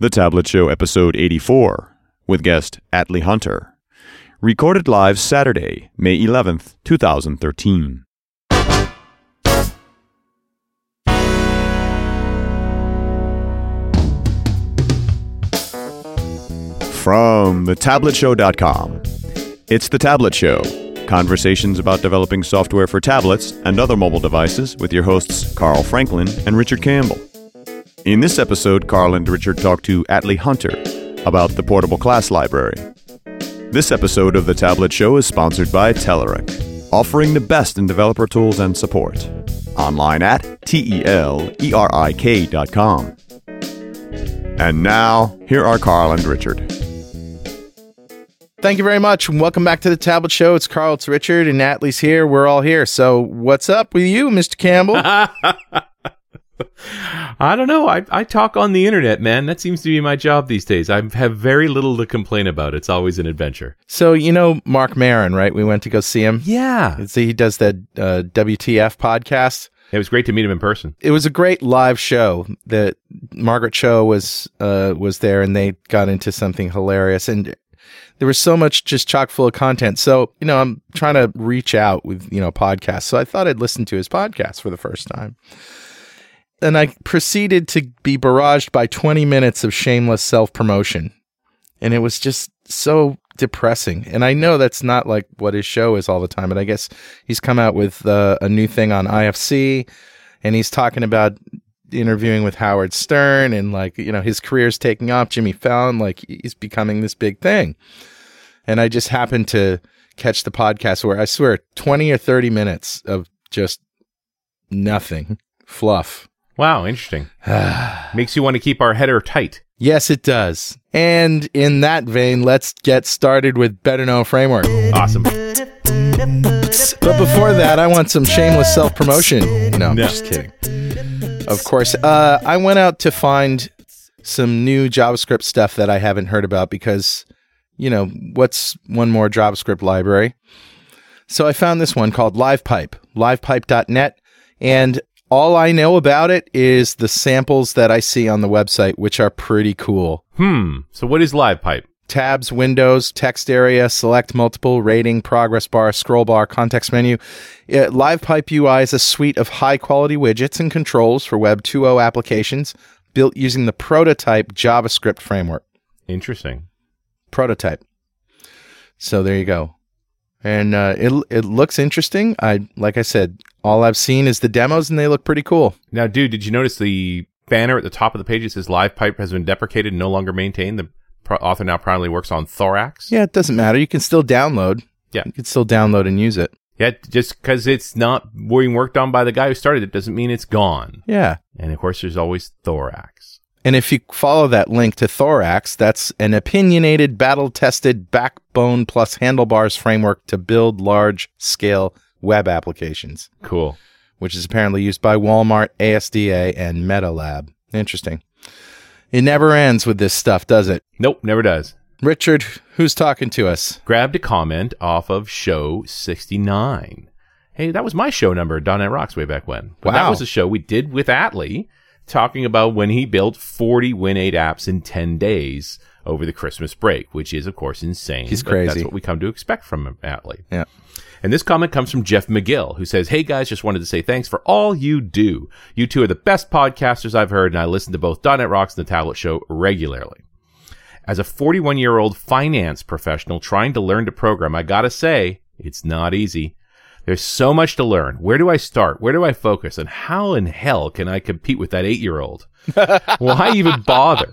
The Tablet Show, episode 84, with guest Atley Hunter. Recorded live Saturday, May 11th, 2013. From thetabletshow.com. It's The Tablet Show. Conversations about developing software for tablets and other mobile devices with your hosts Carl Franklin and Richard Campbell. In this episode, Carl and Richard talk to Atley Hunter about the portable class library. This episode of The Tablet Show is sponsored by Telerik, offering the best in developer tools and support. Online at T E L E R I K.com. And now, here are Carl and Richard. Thank you very much. and Welcome back to the Tablet Show. It's Carl, it's Richard, and Atley's here. We're all here. So, what's up with you, Mr. Campbell? I don't know. I, I talk on the internet, man. That seems to be my job these days. I have very little to complain about. It's always an adventure. so, you know Marc Maron, right? We went to go see him. Yeah. So he does that uh, WTF podcast. It was great to meet him in person. It was a great live show. That Margaret Cho was uh, was there, and they got into something hilarious. And there was so much just chock full of content. So, you know, I'm trying to reach out with, you know, podcasts. So I thought I'd listen to his podcast for the first time. And I proceeded to be barraged by 20 minutes of shameless self promotion. And it was just so depressing. And I know that's not like what his show is all the time. but I guess he's come out with uh, a new thing on IFC and he's talking about interviewing with Howard Stern and like, you know, his career's taking off. Jimmy Fallon, like he's becoming this big thing. And I just happened to catch the podcast where I swear 20 or 30 minutes of just nothing fluff. Wow, interesting. Makes you want to keep our header tight. Yes, it does. And in that vein, let's get started with Better Know Framework. Awesome. But before that, I want some shameless self promotion. No, I'm Yeah. just kidding. Of course. Uh, I went out to find some new JavaScript stuff that I haven't heard about because, you know, what's one more JavaScript library? So I found this one called LivePipe, livepipe.net. And all I know about it is the samples that I see on the website, which are pretty cool Hmm. So what is LivePipe? Tabs, windows, text area, select multiple, rating, progress bar, scroll bar, context menu. Uh, LivePipe UI is a suite of high quality widgets and controls for Web 2.0 applications built using the prototype JavaScript framework. Interesting. Prototype. So there you go. And uh, it it looks interesting. I like I said, all I've seen is the demos, and they look pretty cool. Now, dude, did you notice the banner at the top of the page? It says Live Pipe has been deprecated no longer maintained. The pro- author now primarily works on Thorax. Yeah, it doesn't matter. You can still download. Yeah. you can still download and use it. Yeah, just because it's not being worked on by the guy who started it doesn't mean it's gone. Yeah. And of course, there's always Thorax. And if you follow that link to Thorax, that's an opinionated, battle tested backbone plus handlebars framework to build large scale web applications, Cool. which is apparently used by Walmart, ASDA, and MetaLab. Interesting. It never ends with this stuff, does it? Nope, never does. Richard, who's talking to us? Grabbed a comment off of show 69. Hey, that was my show number, .NET Rocks, way back when. But that was a show we did with Atley, talking about when he built 40 Win8 apps in 10 days over the Christmas break, which is, of course, insane. He's but That's what we come to expect from Atley. Yeah. And this comment comes from Jeff McGill, who says, Hey guys, just wanted to say thanks for all you do. You two are the best podcasters I've heard, and I listen to both .NET Rocks and the Tablet Show regularly. As a 41 year old finance professional trying to learn to program, I gotta say, it's not easy. There's so much to learn. Where do I start? Where do I focus? And how in hell can I compete with that eight year old? Why even bother?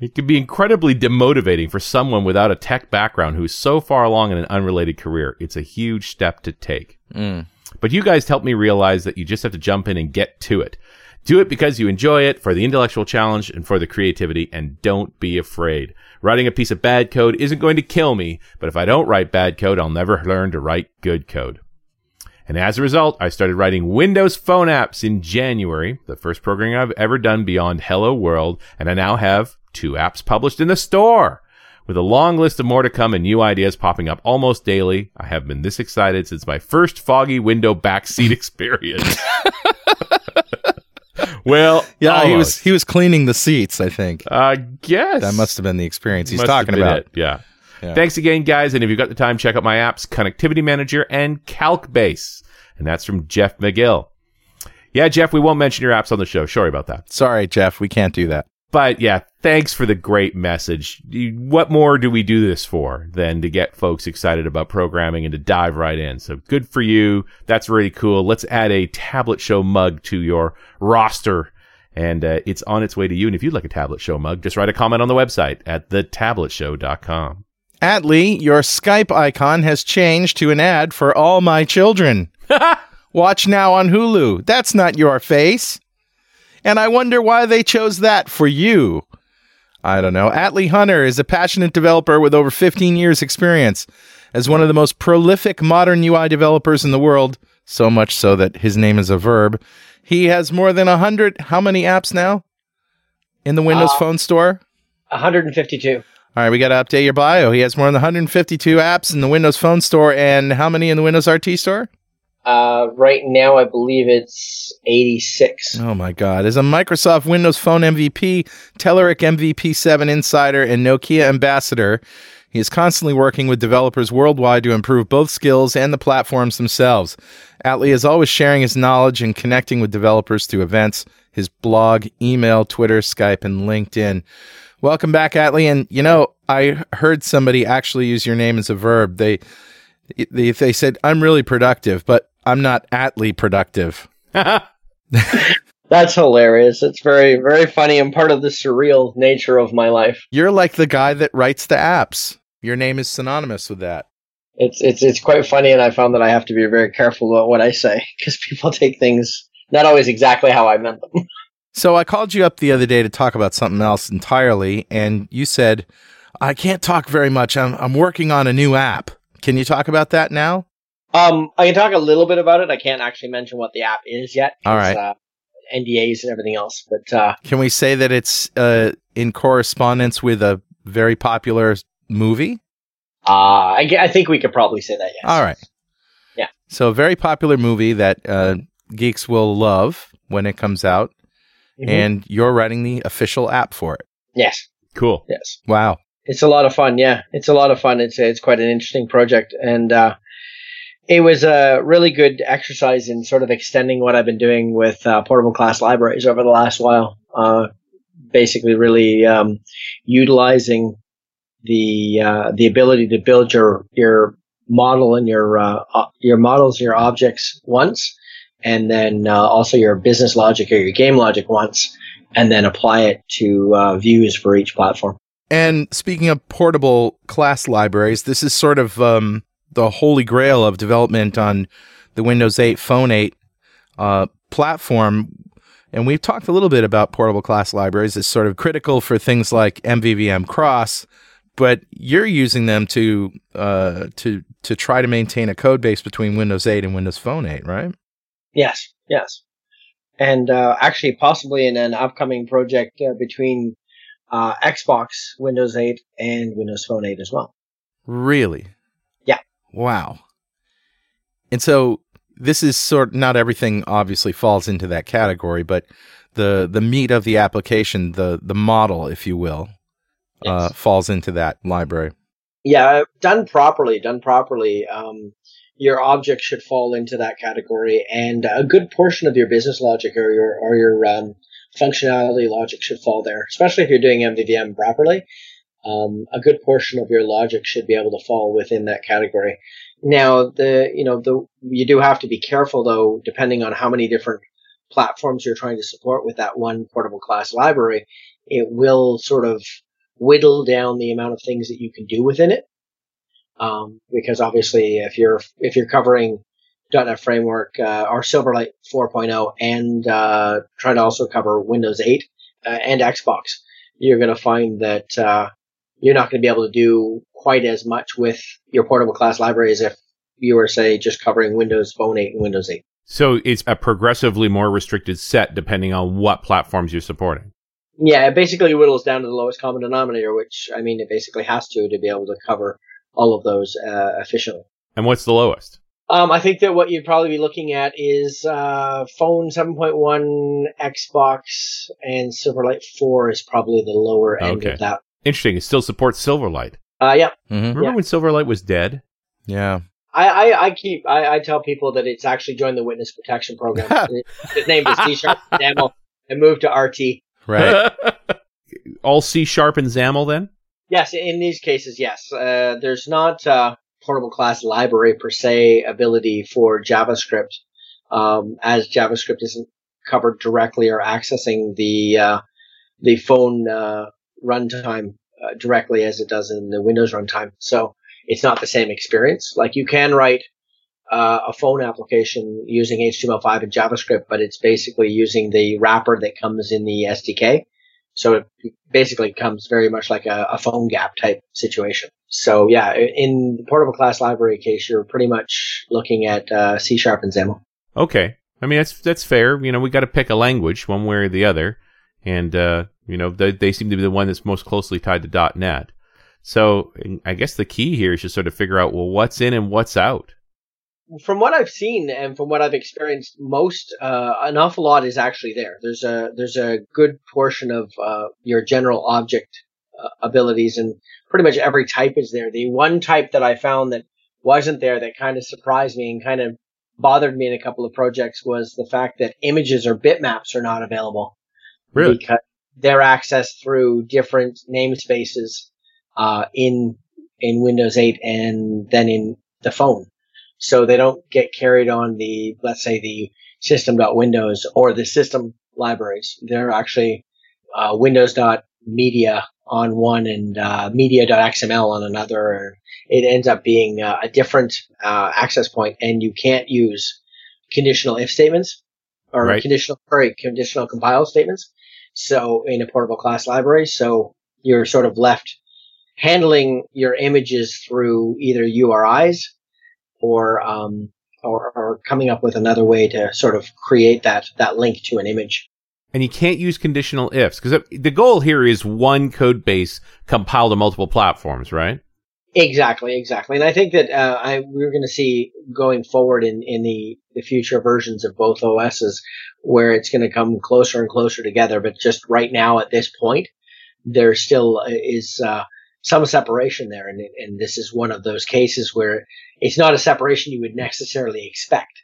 It can be incredibly demotivating for someone without a tech background who's so far along in an unrelated career. It's a huge step to take. Mm. But you guys helped me realize that you just have to jump in and get to it. Do it because you enjoy it, for the intellectual challenge and for the creativity, and don't be afraid. Writing a piece of bad code isn't going to kill me, but if I don't write bad code, I'll never learn to write good code. And as a result, I started writing Windows phone apps in January, the first programming I've ever done beyond Hello World, and I now have two apps published in the store. With a long list of more to come and new ideas popping up almost daily, I have been this excited since my first foggy window backseat experience. Well, Yeah, he was he was cleaning the seats. I think uh, I guess that must have been the experience he's Must talking about. it, Yeah. Yeah. Thanks again, guys. And if you've got the time, check out my apps, Connectivity Manager and CalcBase. And that's from Jeff McGill. Yeah, Jeff, we won't mention your apps on the show. Sorry about that. Sorry, Jeff, we can't do that. But yeah, thanks for the great message. What more do we do this for than to get folks excited about programming and to dive right in? So good for you. That's really cool. Let's add a tablet show mug to your roster. And uh, it's on its way to you. And if you'd like a tablet show mug, just write a comment on the website at thetabletshow.com. Atley, your Skype icon has changed to an ad for all my children. Watch now on Hulu. That's not your face. And I wonder why they chose that for you. I don't know. Atley Hunter is a passionate developer with over 15 years' experience as one of the most prolific modern UI developers in the world, so much so that his name is a verb. He has more than 100 how many apps now in the Windows Uh, Phone Store? 152. All right, we got to update your bio. He has more than 152 apps in the Windows Phone Store and how many in the Windows RT Store? Uh, right now, I believe it's 86. Oh my God. As a Microsoft Windows Phone MVP, Telerik MVP 7 Insider, and Nokia Ambassador, he is constantly working with developers worldwide to improve both skills and the platforms themselves. Atley is always sharing his knowledge and connecting with developers through events, his blog, email, Twitter, Skype, and LinkedIn. Welcome back, Atley. And you know, I heard somebody actually use your name as a verb. They they, they said, I'm really productive, but I'm not Atley productive. That's hilarious. It's very, very funny and part of the surreal nature of my life. You're like the guy that writes the apps. Your name is synonymous with that. It's it's it's quite funny, and I found that I have to be very careful about what I say because people take things not always exactly how I meant them. So I called you up the other day to talk about something else entirely, and you said, I can't talk very much. I'm, I'm working on a new app. Can you talk about that now? Um, I can talk a little bit about it. I can't actually mention what the app is yet. All right. Uh, NDAs and everything else, but uh, Can we say that it's uh, in correspondence with a very popular movie? uh, I, I think we could probably say that. Yes. All right. Yeah. So a very popular movie that uh, geeks will love when it comes out, Mhm. and you're writing the official app for it. yes, cool. yes. Wow. It's a lot of fun. Yeah, it's a lot of fun. It's it's quite an interesting project, and uh, it was a really good exercise in sort of extending what I've been doing with uh, portable class libraries over the last while. Uh, basically, really um, utilizing the uh, the ability to build your your model and your uh, your models and your objects once, and then uh, also your business logic or your game logic once, and then apply it to uh, views for each platform. And speaking of portable class libraries, this is sort of um, the holy grail of development on the Windows 8 Phone 8 uh, platform. And we've talked a little bit about portable class libraries as sort of critical for things like MVVM Cross, but you're using them to uh, to to try to maintain a code base between Windows 8 and Windows Phone 8, right? Yes, yes. And uh, actually, possibly in an upcoming project uh, between uh, Xbox, Windows 8, and Windows Phone 8 as well. Really? Yeah. Wow. And so this is sort not everything obviously falls into that category, but the the meat of the application, the the model, if you will, uh, falls into that library. Yeah, done properly, done properly. Um, your object should fall into that category, and a good portion of your business logic or your or your um, functionality logic should fall there. Especially if you're doing MVVM properly, um, a good portion of your logic should be able to fall within that category. Now, the you know the you do have to be careful though, depending on how many different platforms you're trying to support with that one portable class library. It will sort of whittle down the amount of things that you can do within it. Um, because obviously, if you're if you're covering .NET Framework uh, or Silverlight 4.0 and uh, trying to also cover Windows 8 uh, and Xbox, you're going to find that uh, you're not going to be able to do quite as much with your portable class library as if you were, say, just covering Windows Phone 8 and Windows 8. So it's a progressively more restricted set depending on what platforms you're supporting. Yeah, it basically whittles down to the lowest common denominator, which I mean, it basically has to to be able to cover all of those uh, efficiently. And what's the lowest? Um, I think that what you'd probably be looking at is uh, phone 7.1, Xbox, and Silverlight 4 is probably the lower end Okay. of that. Interesting. It still supports Silverlight. Uh, yeah, hmm Remember Yeah. when Silverlight was dead? Yeah. I, I, I keep I, I tell people that it's actually joined the witness protection program. His name is C Sharp Damo and moved to RT. Right. All C sharp and XAML then? Yes, in these cases, yes. Uh, there's not uh, portable class library per se ability for JavaScript, um, as JavaScript isn't covered directly or accessing the uh, the phone uh, runtime uh, directly as it does in the Windows runtime. So it's not the same experience. Like you can write a phone application using HTML5 and JavaScript, but it's basically using the wrapper that comes in the SDK. So it basically comes very much like a, a PhoneGap type situation. So yeah, in the portable class library case, you're pretty much looking at uh, C sharp and XAML. Okay. I mean, that's that's fair. You know, we got to pick a language, one way or the other, and uh, you know, they, they seem to be the one that's most closely tied to .NET. So I guess the key here is just sort of figure out well what's in and what's out. From what I've seen and from what I've experienced, most uh, an awful lot is actually there. There's a there's a good portion of uh, your general object uh, abilities, and pretty much every type is there. The one type that I found that wasn't there that kind of surprised me and kind of bothered me in a couple of projects was the fact that images or bitmaps are not available. Really? Because they're accessed through different namespaces uh, in in Windows 8 and then in the phone. So they don't get carried on the let's say the system.windows or the system libraries. They're actually uh, windows.media on one and uh, media.xml on another. It ends up being uh, a different uh, access point, and you can't use conditional if statements or Right. conditional sorry, conditional compile statements. So in a portable class library, so you're sort of left handling your images through either URIs or um, or, or coming up with another way to sort of create that that link to an image. And you can't use conditional ifs because the goal here is one code base compiled to multiple platforms, right? Exactly, exactly. And I think that uh, I we're going to see going forward in in the the future versions of both OSs where it's going to come closer and closer together. But just right now at this point, there still is uh, some separation there, and and this is one of those cases where it's not a separation you would necessarily expect.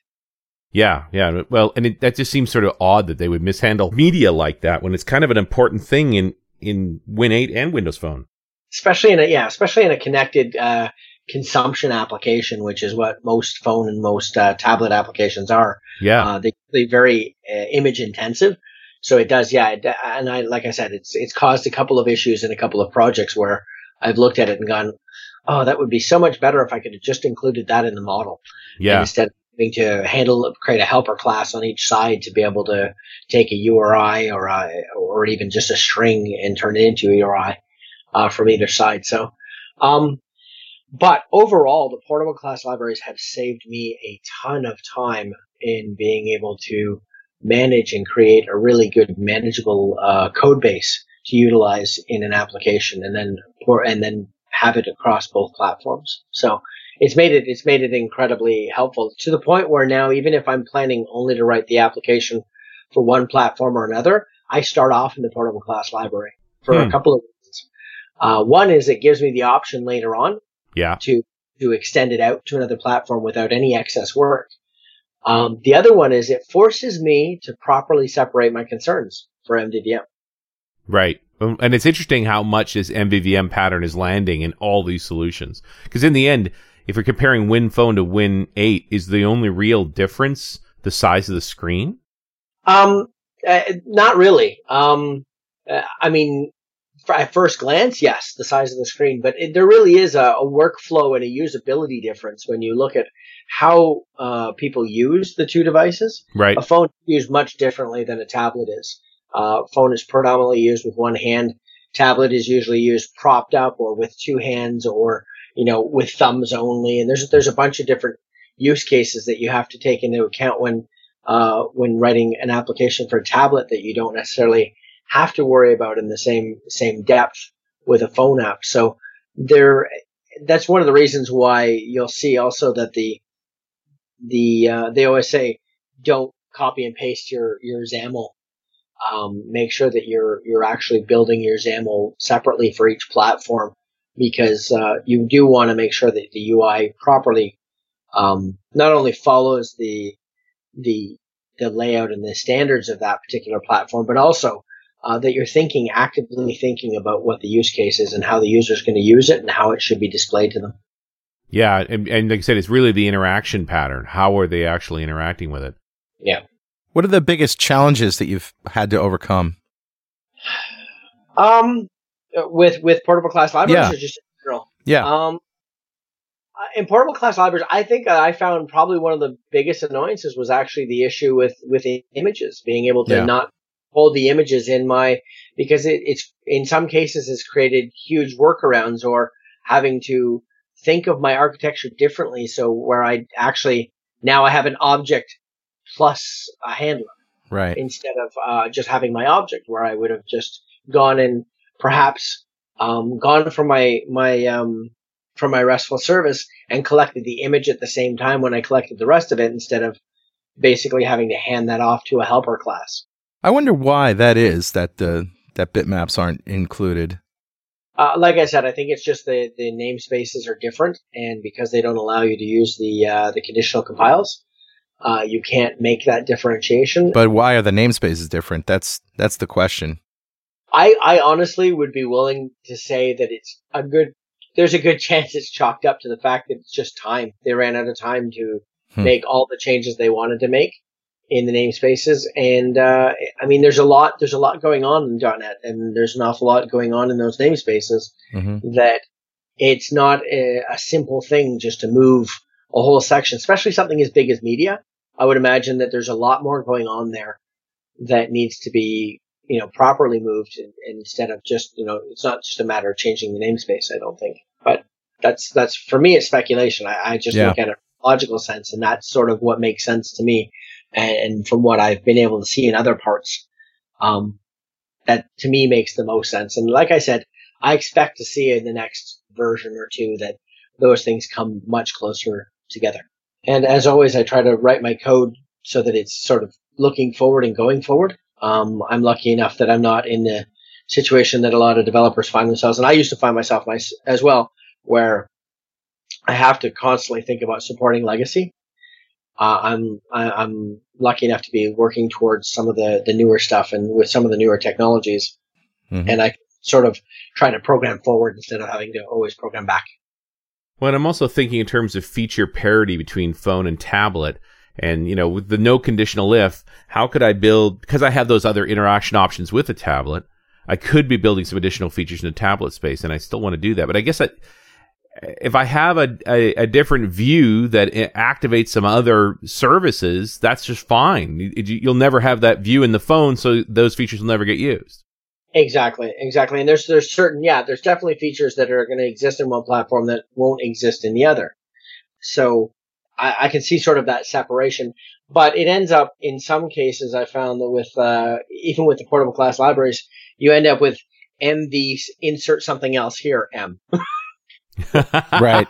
Yeah, yeah. Well, and it, that just seems sort of odd that they would mishandle media like that when it's kind of an important thing in in Win 8 and Windows Phone. especially in a yeah, especially in a connected uh, consumption application, which is what most phone and most uh, tablet applications are. Yeah. Uh, they, they're very uh, image intensive, so it does yeah. It, and I like I said, it's it's caused a couple of issues in a couple of projects where I've looked at it and gone, oh, that would be so much better if I could have just included that in the model yeah. instead of having to handle create a helper class on each side to be able to take a URI or a, or even just a string and turn it into a URI uh, from either side. So, um, but overall, the portable class libraries have saved me a ton of time in being able to manage and create a really good manageable uh, code base to utilize in an application, and then pour, and then have it across both platforms. So it's made it it's made it incredibly helpful to the point where now even if I'm planning only to write the application for one platform or another, I start off in the portable class library for Hmm. a couple of reasons. Uh, one is it gives me the option later on Yeah. to to extend it out to another platform without any excess work. Um, the other one is it forces me to properly separate my concerns for MVVM. Right. Um, And it's interesting how much this MVVM pattern is landing in all these solutions. Because in the end, if you're comparing Win Phone to Win 8, is the only real difference the size of the screen? Um, uh, not really. Um, uh, I mean, at first glance, yes, the size of the screen, but it, there really is a, a workflow and a usability difference when you look at how uh, people use the two devices. Right. A phone is used much differently than a tablet is. Uh, phone is predominantly used with one hand. Tablet is usually used propped up or with two hands or, you know, with thumbs only. And there's, there's a bunch of different use cases that you have to take into account when, uh, when writing an application for a tablet that you don't necessarily have to worry about in the same, same depth with a phone app. So there, that's one of the reasons why you'll see also that the, the uh, they always say don't copy and paste your your XAML. Um, make sure that you're you're actually building your XAML separately for each platform because uh, you do want to make sure that the UI properly um, not only follows the the the layout and the standards of that particular platform, but also uh, that you're thinking actively thinking about what the use case is and how the user is going to use it and how it should be displayed to them. Yeah, and, and like I said, it's really the interaction pattern. How are they actually interacting with it? Yeah. What are the biggest challenges that you've had to overcome? Um, with with portable class libraries Yeah. or just in general? Yeah. Um, in portable class libraries, I think I found probably one of the biggest annoyances was actually the issue with with images being able to Yeah. not hold the images in my because it, it's in some cases has created huge workarounds or having to think of my architecture differently. So where I actually now I have an object plus a handler right. instead of uh, just having my object where I would have just gone and perhaps um, gone from my my um, from my RESTful service and collected the image at the same time when I collected the rest of it instead of basically having to hand that off to a helper class. I wonder why that is that uh, that bitmaps aren't included. Uh, like I said, I think it's just the, the namespaces are different, and because they don't allow you to use the uh, the conditional compiles, uh, you can't make that differentiation. But why are the namespaces different? That's that's the question. I, I honestly would be willing to say that it's a good, there's a good chance it's chalked up to the fact that it's just time. They ran out of time to Hmm. make all the changes they wanted to make in the namespaces. And, uh, I mean, there's a lot, there's a lot going on in .NET and there's an awful lot going on in those namespaces hmm that it's not a, a simple thing just to move a whole section, especially something as big as media. I would imagine that there's a lot more going on there that needs to be, you know, properly moved in, instead of just, you know, it's not just a matter of changing the namespace, I don't think. But that's, that's, for me, it's speculation. I, I just Yeah. look at it a logical sense and that's sort of what makes sense to me. And, and from what I've been able to see in other parts, um, that to me makes the most sense. And like I said, I expect to see in the next version or two that those things come much closer together. And as always, I try to write my code so that it's sort of looking forward and going forward. Um, I'm lucky enough that I'm not in the situation that a lot of developers find themselves, and I used to find myself my, as well, where I have to constantly think about supporting legacy. Uh, I'm I, I'm lucky enough to be working towards some of the the newer stuff and with some of the newer technologies, Mhm. and I sort of try to program forward instead of having to always program back. Well, I'm also thinking in terms of feature parity between phone and tablet. And, you know, with the no conditional if, how could I build, because I have those other interaction options with the tablet, I could be building some additional features in the tablet space, and I still want to do that. But I guess if I have a, a, a different view that activates some other services, that's just fine. You'll never have that view in the phone, so those features will never get used. Exactly, exactly. And there's there's certain yeah, there's definitely features that are going to exist in one platform that won't exist in the other. So I, I can see sort of that separation, but it ends up in some cases I found that with uh, even with the portable class libraries, you end up with MV insert something else here M. Right.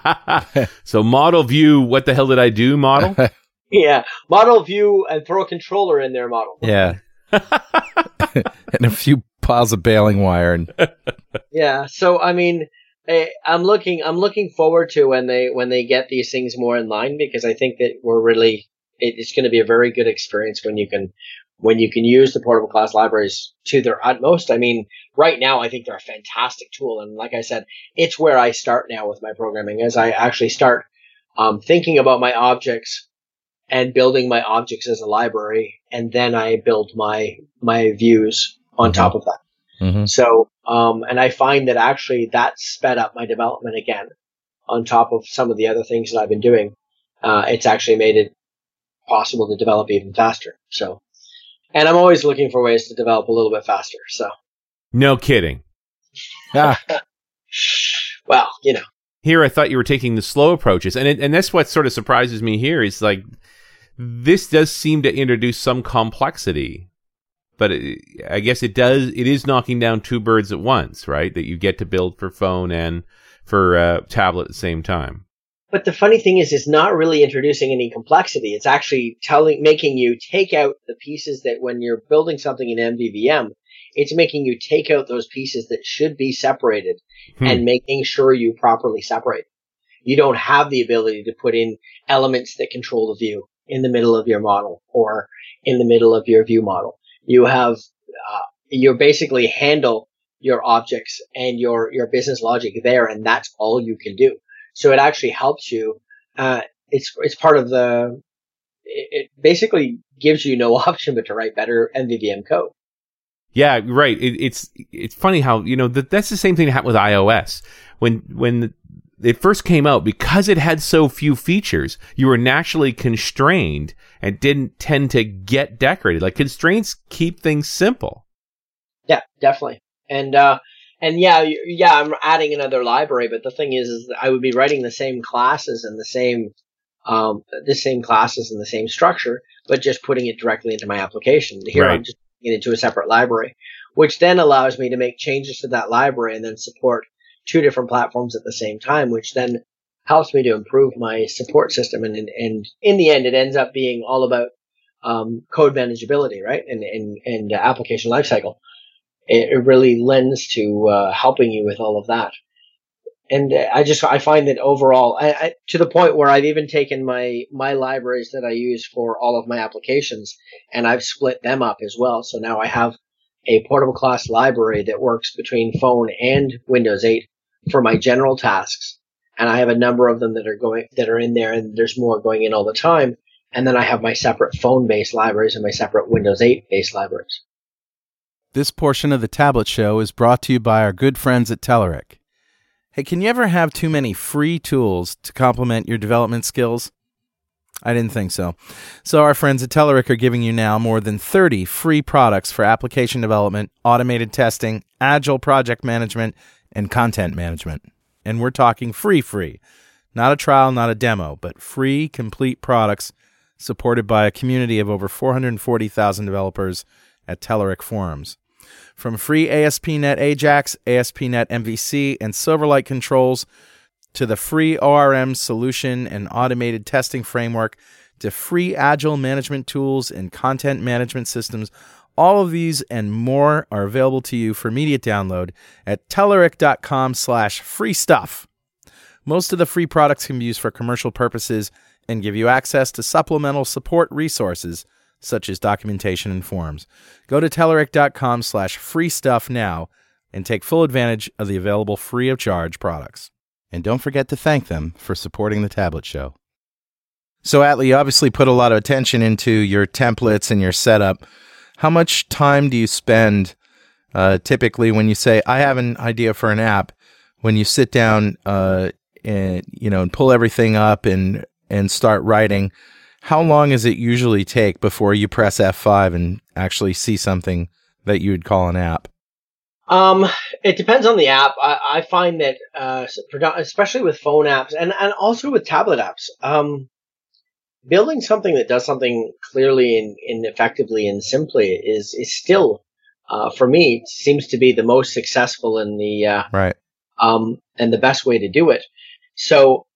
so model view, what the hell did I do model? yeah, model view and throw a controller in there model. Yeah. and a few piles of baling wire and Yeah. So I mean, eh, I'm looking. I'm looking forward to when they when they get these things more in line because I think that we're really. It, it's going to be a very good experience when you can when you can use the portable class libraries to their utmost. I mean, right now I think they're a fantastic tool, and like I said, it's where I start now with my programming as I actually start um, thinking about my objects and building my objects as a library, and then I build my my views on Mhm. top of that. Mhm. So, um, and I find that actually that sped up my development again on top of some of the other things that I've been doing. Uh, it's actually made it possible to develop even faster. So, and I'm always looking for ways to develop a little bit faster. So, no kidding. ah, well, you know, Here, I thought you were taking the slow approaches, and it, and that's what sort of surprises me. Here is like this does seem to introduce some complexity, but it, I guess it does. It is knocking down two birds at once, right? That you get to build for phone and for uh, tablet at the same time. but the funny thing is, it's not really introducing any complexity. It's actually telling, making you take out the pieces that when you're building something in MVVM, it's making you take out those pieces that should be separated hmm. and making sure you properly separate. You don't have the ability to put in elements that control the view in the middle of your model or in the middle of your view model. You have, uh, you basically handle your objects and your, your business logic there, and that's all you can do. So it actually helps you. Uh, it's, it's part of the, it, basically gives you no option but to write better MVVM code. Yeah, right. It, it's it's funny how you know that that's the same thing that happened with iOS when when it first came out because it had so few features. You were naturally constrained and didn't tend to get decorated. Like constraints keep things simple. Yeah, definitely. And uh, and yeah, yeah, I'm adding another library, but the thing is, is I would be writing the same classes and the same um, the same classes and the same structure, but just putting it directly into my application. Here, right. I'm just it into a separate library, which then allows me to make changes to that library and then support two different platforms at the same time, which then helps me to improve my support system. And, and and in the end, it ends up being all about um, code manageability, right? And, and, and application lifecycle. It, it really lends to uh, helping you with all of that. And I just I find that overall, I, I, to the point where I've even taken my my libraries that I use for all of my applications, and I've split them up as well. So now I have a portable class library that works between phone and Windows 8 for my general tasks, and I have a number of them that are going that are in there, and there's more going in all the time. And then I have my separate phone-based libraries and my separate Windows 8-based libraries. This portion of the Tablet Show is brought to you by our good friends at Telerik. Hey, can you ever have too many free tools to complement your development skills? I didn't think so. So, our friends at Telerik are giving you now more than 30 free products for application development, automated testing, agile project management, and content management. And we're talking free, free. Not a trial, not a demo, but free, complete products supported by a community of over 440,000 developers at Telerik forums. From free ASP.NET Ajax, ASP.NET MVC, and Silverlight controls to the free ORM solution and automated testing framework to free agile management tools and content management systems. All of these and more are available to you for immediate download at telerik.com slash free stuff. Most of the free products can be used for commercial purposes and give you access to supplemental support resources such as documentation and forms. Go to telerik.com slash free stuff now and take full advantage of the available free of charge products. And don't forget to thank them for supporting the Tablet Show. So, Atley, you obviously put a lot of attention into your templates and your setup. How much time do you spend uh, typically when you say, I have an idea for an app? When you sit down uh, and you know and pull everything up and and start writing, how long does it usually take before you press F5 and actually see something that you would call an app? Um, it depends on the app. I, I find that, uh, especially with phone apps and, and also with tablet apps, um, building something that does something clearly and, and effectively and simply is, is still, uh, for me, seems to be the most successful and the, uh, right. Um, and the best way to do it. So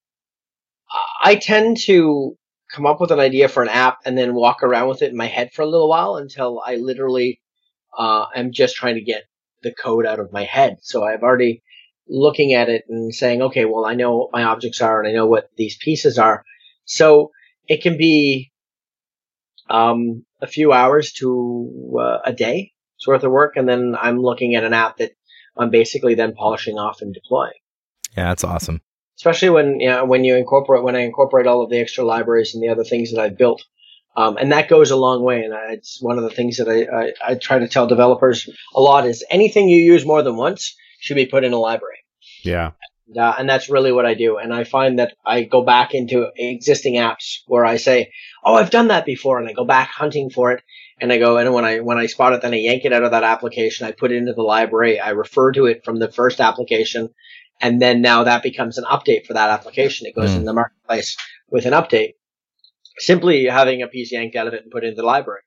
I tend to come up with an idea for an app and then walk around with it in my head for a little while until I literally uh, am just trying to get the code out of my head. So I've already looking at it and saying, okay, well, I know what my objects are and I know what these pieces are. So it can be um, a few hours to uh, a day worth of work, and then I'm looking at an app that I'm basically then polishing off and deploying. Yeah, that's awesome especially when you know, when you incorporate when I incorporate all of the extra libraries and the other things that I've built. Um, and that goes a long way. And it's one of the things that I, I, I, try to tell developers a lot is anything you use more than once should be put in a library. Yeah. And, uh, and that's really what I do. And I find that I go back into existing apps where I say, Oh, I've done that before. And I go back hunting for it. And I go, and when I, when I spot it, then I yank it out of that application. I put it into the library. I refer to it from the first application and then now that becomes an update for that application. It goes mm. in the marketplace with an update. Simply having a piece yanked out of it and put it into the library.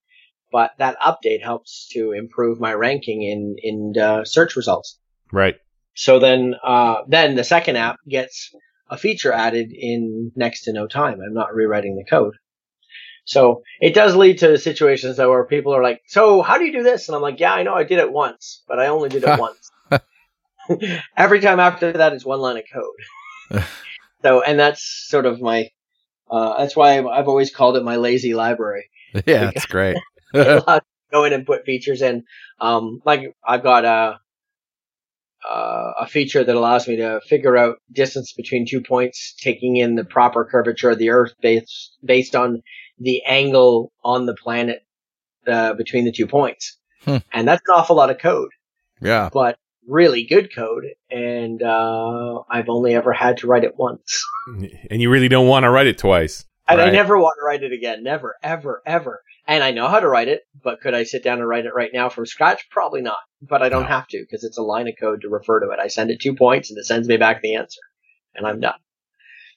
But that update helps to improve my ranking in in uh, search results. Right. So then, uh, then the second app gets a feature added in next to no time. I'm not rewriting the code. So it does lead to situations though where people are like, "So how do you do this?" And I'm like, "Yeah, I know I did it once, but I only did it once." Every time after that is one line of code. so, and that's sort of my. Uh, that's why I've, always called it my lazy library. Yeah, that's great. go in and put features in. Um, like I've got a uh, a feature that allows me to figure out distance between two points, taking in the proper curvature of the Earth based based on the angle on the planet uh, between the two points. Hmm. And that's an awful lot of code, Yeah. but really good code. And uh, I've only ever had to write it once. And you really don't want to write it twice. And I Right. never want to write it again. Never, ever, ever. And I know how to write it, but could I sit down and write it right now from scratch? Probably not. But I don't No. have to because it's a line of code to refer to it. I send it two points and it sends me back the answer, and I'm done.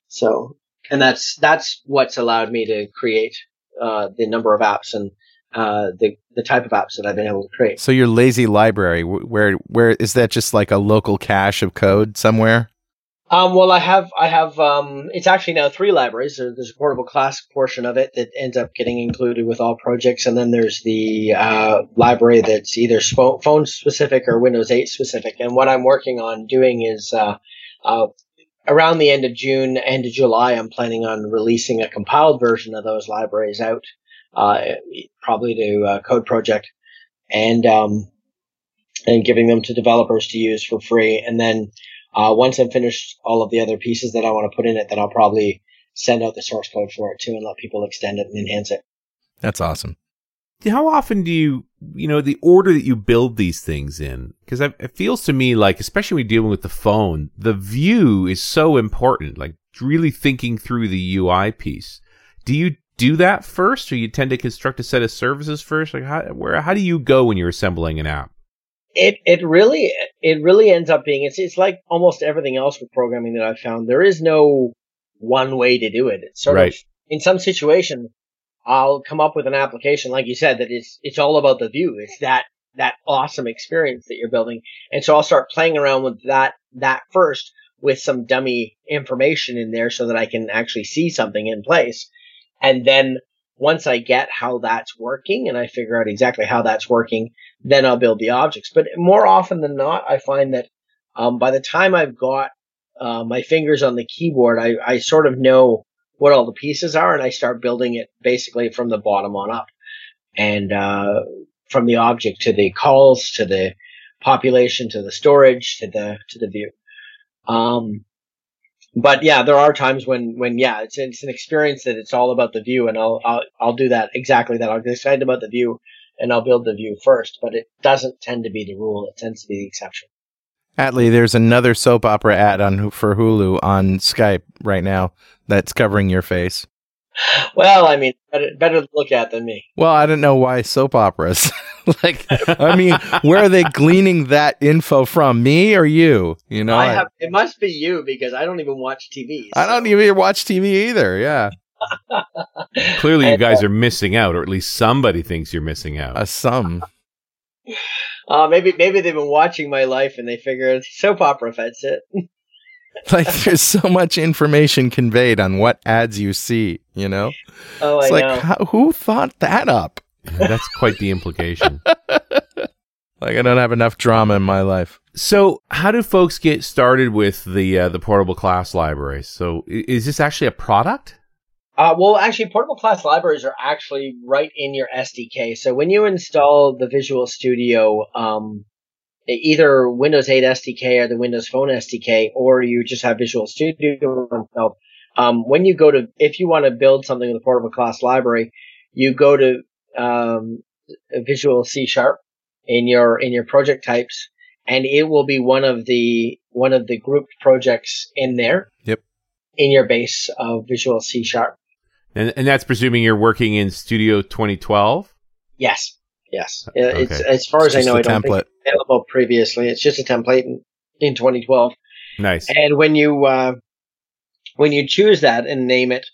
So, and that's that's what's allowed me to create uh, the number of apps and uh, the the type of apps that I've been able to create. So your lazy library, where where is that? Just like a local cache of code somewhere? Um, well, I have, I have, um, it's actually now three libraries. There- There's a portable class portion of it that ends up getting included with all projects. And then there's the, uh, library that's either phone specific or Windows 8 specific. And what I'm working on doing is, uh, uh, around the end of June, end of July, I'm planning on releasing a compiled version of those libraries out, uh, probably to uh, Code Project and, um, and giving them to developers to use for free. And then, uh, once I've finished all of the other pieces that I want to put in it, then I'll probably send out the source code for it too and let people extend it and enhance it. That's awesome. How often do you, you know, the order that you build these things in? Because it feels to me like, especially when you're dealing with the phone, the view is so important. Like really thinking through the UI piece. Do you do that first, or you tend to construct a set of services first? Like how, where, how do you go when you're assembling an app? It it really it really ends up being it's it's like almost everything else with programming that I've found. There is no one way to do it. It's sort Right. of in some situation I'll come up with an application like you said that it's it's all about the view. It's that that awesome experience that you're building. And so I'll start playing around with that that first with some dummy information in there so that I can actually see something in place. And then once I get how that's working and I figure out exactly how that's working, then I'll build the objects. But more often than not, I find that um, by the time I've got uh, my fingers on the keyboard, I, I sort of know what all the pieces are, and I start building it basically from the bottom on up, and uh, from the object to the calls to the population to the storage to the to the view. Um, but yeah, there are times when when yeah, it's it's an experience that it's all about the view, and I'll I'll I'll do that exactly that. I'll get excited about the view, and I'll build the view first. But it doesn't tend to be the rule; it tends to be the exception. Atley, there's another soap opera ad on for Hulu on Skype right now that's covering your face. Well, I mean, better, better to look at than me. Well, I don't know why soap operas. like, I mean, where are they gleaning that info from? Me or you? You know, I have. It must be you because I don't even watch TV. I don't even watch TV either. Yeah, Clearly, you guys are missing out, or at least somebody thinks you're missing out. uh, some. Uh, maybe maybe they've been watching my life and they figured soap opera fits it. Like, there's so much information conveyed on what ads you see. You know, Oh, it's I like, know. how, who thought that up? That's quite the implication. Like, I don't have enough drama in my life. So, how do folks get started with the uh, the portable class libraries? So, is this actually a product? Uh, well, actually, portable class libraries are actually right in your SDK. So when you install the Visual Studio, um, either Windows 8 SDK or the Windows Phone SDK, or you just have Visual Studio installed, um, when you go to, if you want to build something with a portable class library, you go to um, Visual C Sharp in your in your project types, and it will be one of the one of the grouped projects in there. Yep. In your base of Visual C Sharp. And, and that's presuming you're working in Studio 2012. Yes. Yes. Uh, It's as far as I know, I don't think template. it's available previously. It's just a template in, in 2012. Nice. And when you uh, when you choose that and name it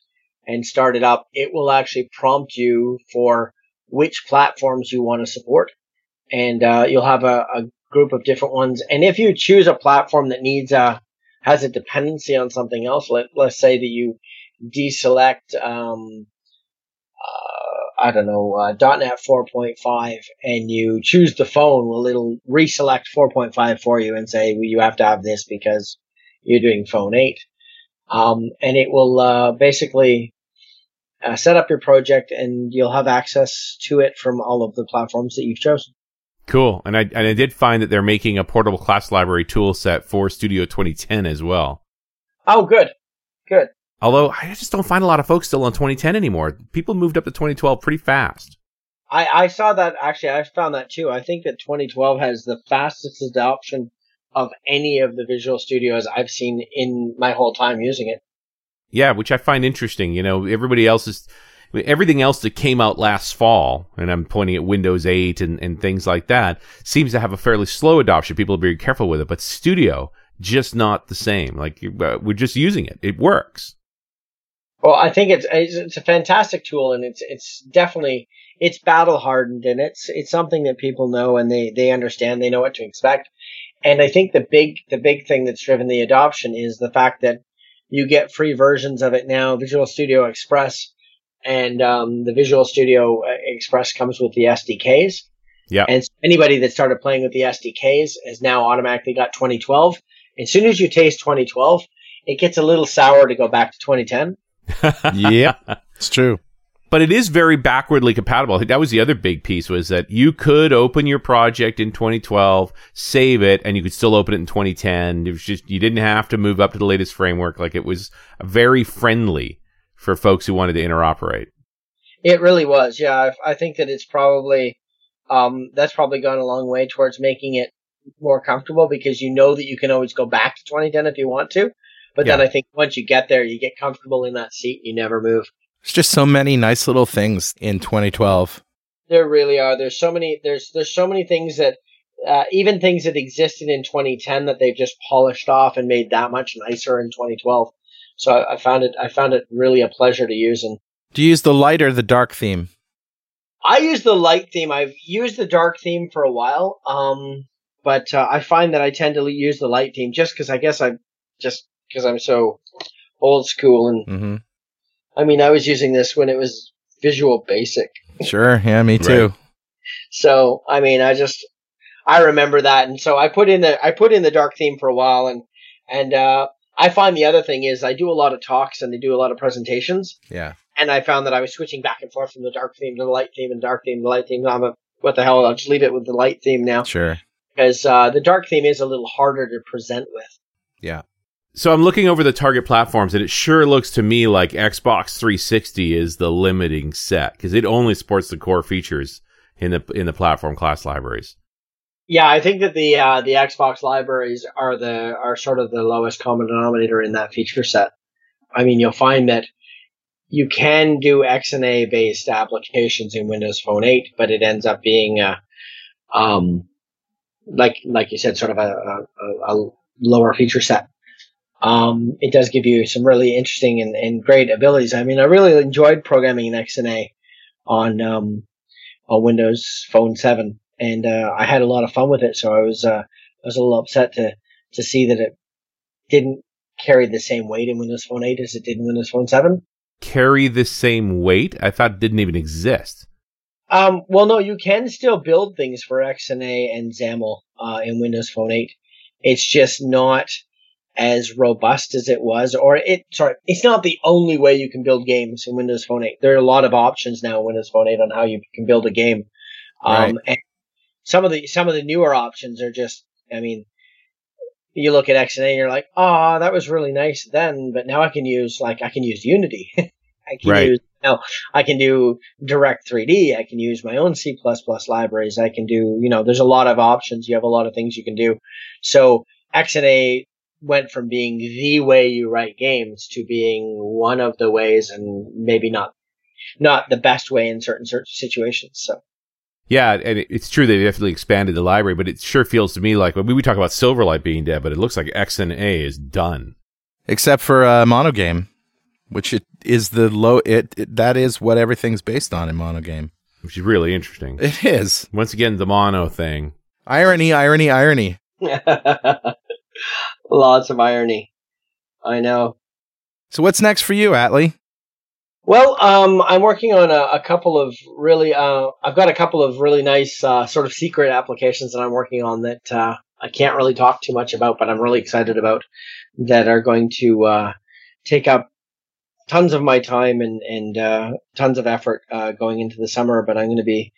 and start it up, it will actually prompt you for which platforms you want to support, and uh, you'll have a, a group of different ones. And if you choose a platform that needs a has a dependency on something else. Let let's say that you deselect um, uh, I don't know uh, .NET 4.5 and you choose the phone, well it'll reselect 4.5 for you and say well, you have to have this because you're doing phone 8. Um, and it will uh, basically uh, set up your project and you'll have access to it from all of the platforms that you've chosen. Cool. And I and I did find that they're making a portable class library tool set for Studio 2010 as well. Oh, good. Good. Although I just don't find a lot of folks still on 2010 anymore. People moved up to 2012 pretty fast. I, I saw that actually. I found that too. I think that 2012 has the fastest adoption of any of the Visual Studios I've seen in my whole time using it. Yeah, which I find interesting. You know, everybody else is everything else that came out last fall, and I'm pointing at Windows 8 and, and things like that, seems to have a fairly slow adoption. People are very careful with it, but Studio just not the same. Like uh, we're just using it; it works. Well, I think it's it's a fantastic tool, and it's it's definitely it's battle hardened, and it's it's something that people know and they they understand. They know what to expect, and I think the big the big thing that's driven the adoption is the fact that you get free versions of it now. Visual Studio Express and um, the Visual Studio uh, Express comes with the SDKs. Yeah. And anybody that started playing with the SDKs has now automatically got 2012. As soon as you taste 2012, it gets a little sour to go back to 2010 yeah, it's true. But it is very backwardly compatible. That was the other big piece was that you could open your project in 2012, save it, and you could still open it in 2010. It was just you didn't have to move up to the latest framework. Like it was very friendly for folks who wanted to interoperate. It really was. Yeah, I, I think that it's probably um, that's probably gone a long way towards making it more comfortable because you know that you can always go back to 2010 if you want to. But yeah. then I think once you get there, you get comfortable in that seat, you never move. There's just so many nice little things in 2012. There really are. There's so many. There's there's so many things that uh, even things that existed in 2010 that they've just polished off and made that much nicer in 2012. So I, I found it. I found it really a pleasure to use. And do you use the light or the dark theme? I use the light theme. I've used the dark theme for a while. Um, but uh, I find that I tend to use the light theme just because I guess I'm just because I'm so old school. And mm-hmm. I mean, I was using this when it was Visual Basic. Sure. Yeah, me too. Right. So, I mean, I just, I remember that. And so I put in the, I put in the dark theme for a while and, and, uh, I find the other thing is I do a lot of talks and I do a lot of presentations. Yeah. And I found that I was switching back and forth from the dark theme to the light theme and dark theme to the light theme. I'm a, what the hell? I'll just leave it with the light theme now. Sure. Because, uh, the dark theme is a little harder to present with. Yeah. So I'm looking over the target platforms, and it sure looks to me like Xbox 360 is the limiting set because it only supports the core features in the in the platform class libraries. Yeah, I think that the uh, the Xbox libraries are the are sort of the lowest common denominator in that feature set. I mean, you'll find that you can do XNA based applications in Windows Phone 8, but it ends up being a, um, like like you said, sort of a, a, a lower feature set. Um, it does give you some really interesting and, and great abilities. I mean, I really enjoyed programming in XNA on um, on Windows Phone 7, and uh, I had a lot of fun with it. So I was uh, I was a little upset to to see that it didn't carry the same weight in Windows Phone 8 as it did in Windows Phone 7. Carry the same weight? I thought it didn't even exist. Um, well, no, you can still build things for XNA and XAML uh, in Windows Phone 8. It's just not as robust as it was, or it, sorry, it's not the only way you can build games in Windows Phone 8. There are a lot of options now in Windows Phone 8 on how you can build a game. Um, right. and some of the, some of the newer options are just, I mean, you look at XNA and you're like, oh, that was really nice then, but now I can use, like, I can use Unity. I can right. use, now I can do Direct 3D. I can use my own C++ libraries. I can do, you know, there's a lot of options. You have a lot of things you can do. So XNA went from being the way you write games to being one of the ways and maybe not not the best way in certain certain situations so. Yeah and it's true they definitely expanded the library but it sure feels to me like when we talk about silverlight being dead but it looks like xna is done. Except for uh, monogame which it is the low it, it that is what everything's based on in monogame. Which is really interesting. It is. Once again the mono thing. Irony irony irony Lots of irony. I know. So what's next for you, Atley? Well, um, I'm working on a, a couple of really. Uh, I've got a couple of really nice uh, sort of secret applications that I'm working on that uh, I can't really talk too much about, but I'm really excited about that are going to uh, take up tons of my time and and uh, tons of effort uh, going into the summer. But I'm going to be.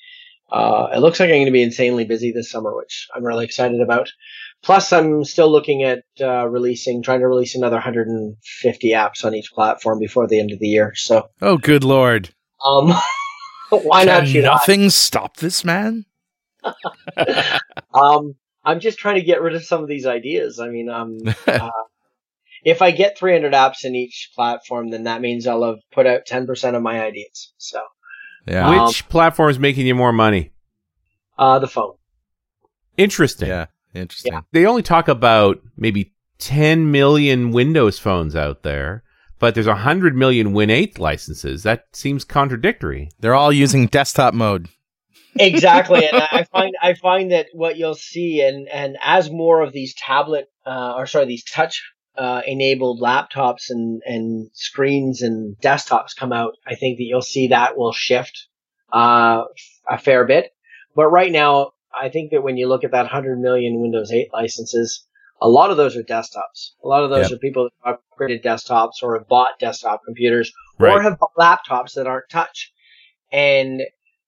it looks like I'm going to be insanely busy this summer, which I'm really excited about. Plus, I'm still looking at uh, releasing, trying to release another 150 apps on each platform before the end of the year. So, oh, good lord! Um, why Can not? You nothing stop this man. um, I'm just trying to get rid of some of these ideas. I mean, um, uh, if I get 300 apps in each platform, then that means I'll have put out 10% of my ideas. So, yeah. Which um, platform is making you more money? Uh, the phone. Interesting. Yeah. Interesting. Yeah. They only talk about maybe 10 million Windows phones out there, but there's 100 million Win 8 licenses. That seems contradictory. They're all using desktop mode. exactly, and I find I find that what you'll see, and and as more of these tablet, uh, or sorry, these touch uh, enabled laptops and and screens and desktops come out, I think that you'll see that will shift uh, a fair bit. But right now, I think that when you look at that 100 million Windows 8 licenses, a lot of those are desktops. A lot of those yep. are people that upgraded desktops or have bought desktop computers right. or have bought laptops that aren't touch. And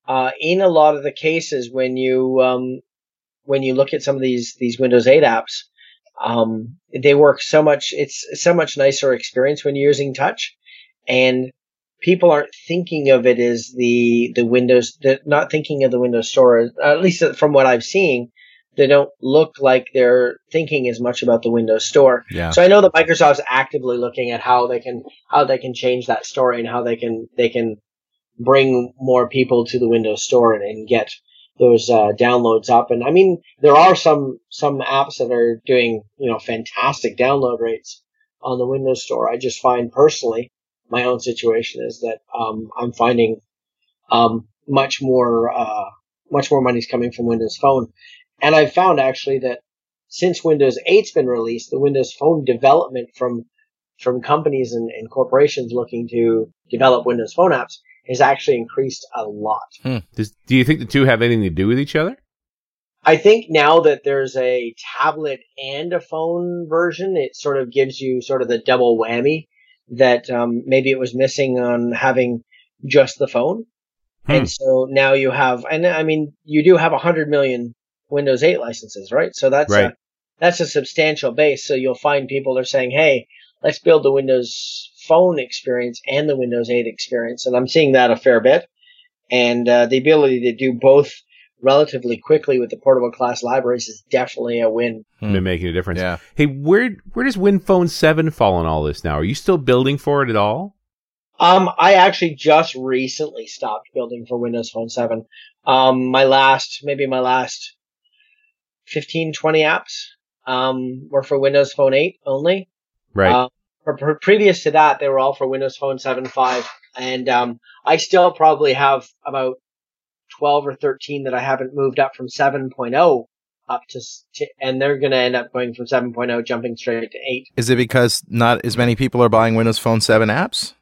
uh, in a lot of the cases, when you um, when you look at some of these these Windows 8 apps, um, they work so much. It's so much nicer experience when you're using touch, and people aren't thinking of it as the the Windows, the, not thinking of the Windows Store. At least from what I've seen, they don't look like they're thinking as much about the Windows Store. Yeah. So I know that Microsoft's actively looking at how they can how they can change that story and how they can they can bring more people to the Windows Store and, and get those uh, downloads up. And I mean, there are some some apps that are doing you know fantastic download rates on the Windows Store. I just find personally my own situation is that um, I'm finding um, much more uh, much more money is coming from Windows Phone, and I've found actually that since Windows 8's been released, the Windows Phone development from from companies and, and corporations looking to develop Windows Phone apps has actually increased a lot. Hmm. Does, do you think the two have anything to do with each other? I think now that there's a tablet and a phone version, it sort of gives you sort of the double whammy that um, maybe it was missing on having just the phone. Hmm. And so now you have, and I mean, you do have 100 million Windows 8 licenses, right? So that's right. a, that's a substantial base. So you'll find people are saying, "Hey, let's build the Windows Phone experience and the Windows 8 experience," and I'm seeing that a fair bit. And uh, the ability to do both relatively quickly with the portable class libraries is definitely a win. Hmm. Been making a difference. Yeah. Hey, where where does WinPhone Seven fall in all this now? Are you still building for it at all? Um, I actually just recently stopped building for Windows Phone 7. Um, my last, maybe my last 15, 20 apps, um, were for Windows Phone 8 only. Right. Uh, for, for previous to that, they were all for Windows Phone 7, 5. And, um, I still probably have about 12 or 13 that I haven't moved up from 7.0 up to, to and they're going to end up going from 7.0 jumping straight to 8. Is it because not as many people are buying Windows Phone 7 apps?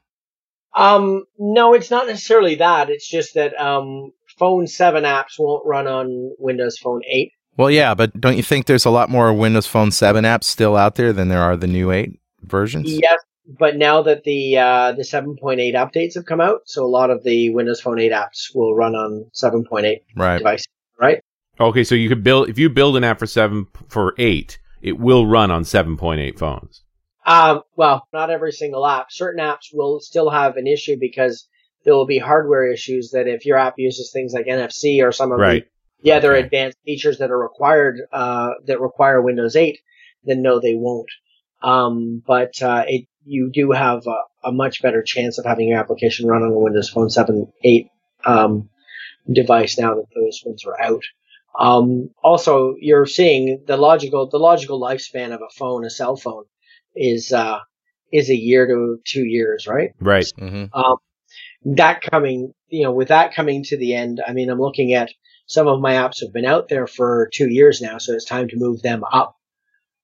Um, no, it's not necessarily that. It's just that um, Phone 7 apps won't run on Windows Phone 8. Well, yeah, but don't you think there's a lot more Windows Phone 7 apps still out there than there are the new 8 versions? Yes, but now that the uh, the 7.8 updates have come out, so a lot of the Windows Phone 8 apps will run on 7.8 right. device, right? Okay, so you could build if you build an app for seven for eight, it will run on 7.8 phones. Um, well, not every single app. Certain apps will still have an issue because there will be hardware issues that if your app uses things like NFC or some of right. the, the other okay. advanced features that are required uh, that require Windows 8, then no, they won't. Um, but uh, it you do have a, a, much better chance of having your application run on a Windows Phone 7, 8 um, device now that those ones are out. Um, also, you're seeing the logical the logical lifespan of a phone, a cell phone, is uh, is a year to two years, right? Right. Mm-hmm. Um, that coming, you know, with that coming to the end, I mean, I'm looking at some of my apps have been out there for two years now, so it's time to move them up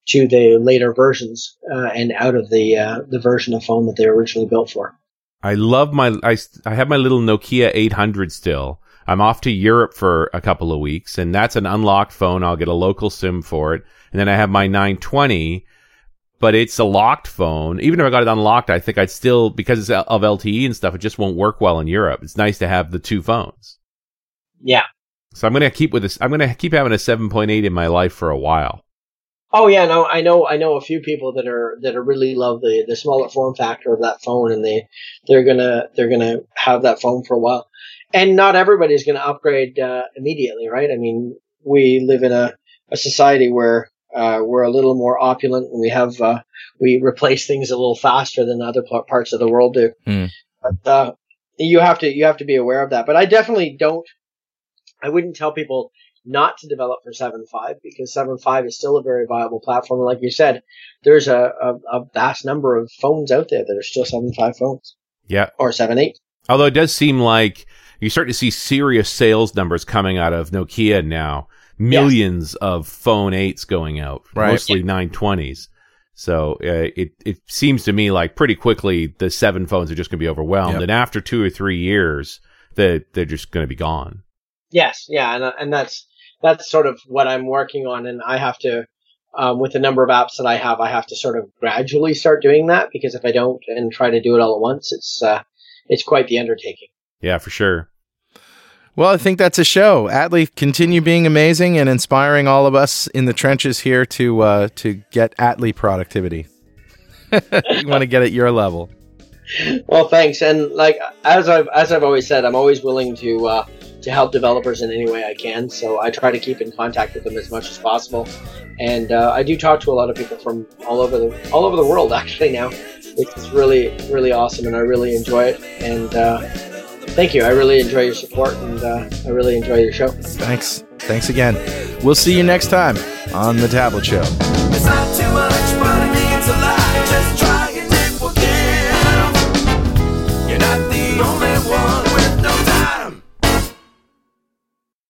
to the later versions uh, and out of the uh, the version of phone that they were originally built for. I love my I, I have my little Nokia 800 still. I'm off to Europe for a couple of weeks, and that's an unlocked phone. I'll get a local SIM for it, and then I have my 920, but it's a locked phone. Even if I got it unlocked, I think I'd still because it's of LTE and stuff. It just won't work well in Europe. It's nice to have the two phones. Yeah. So I'm gonna keep with this. I'm gonna keep having a 7.8 in my life for a while. Oh yeah, no, I know, I know a few people that are that are really love the the smaller form factor of that phone, and they they're gonna they're gonna have that phone for a while. And not everybody's gonna upgrade uh, immediately, right? I mean, we live in a, a society where uh, we're a little more opulent, and we have uh, we replace things a little faster than other parts of the world do. Mm. But uh, you have to you have to be aware of that. But I definitely don't. I wouldn't tell people not to develop for 7.5 because 7.5 is still a very viable platform. And like you said, there's a, a, a, vast number of phones out there that are still 7.5 phones. Yeah. Or 7.8. Although it does seem like you start to see serious sales numbers coming out of Nokia now. Millions yes. of phone 8s going out, right. mostly yeah. 920s. So uh, it it seems to me like pretty quickly the seven phones are just going to be overwhelmed, yep. and after two or three years, that they're just going to be gone. Yes, yeah, and and that's that's sort of what I'm working on, and I have to, um, with the number of apps that I have, I have to sort of gradually start doing that because if I don't and try to do it all at once, it's uh, it's quite the undertaking. Yeah, for sure. Well, I think that's a show. Atley, continue being amazing and inspiring all of us in the trenches here to uh, to get Atley productivity. you want to get at your level. Well, thanks. And like as I've as I've always said, I'm always willing to uh, to help developers in any way I can. So I try to keep in contact with them as much as possible. And uh, I do talk to a lot of people from all over the all over the world actually now. It's really really awesome, and I really enjoy it. And uh, thank you. I really enjoy your support, and uh, I really enjoy your show. Thanks. Thanks again. We'll see you next time on the Tablet Show.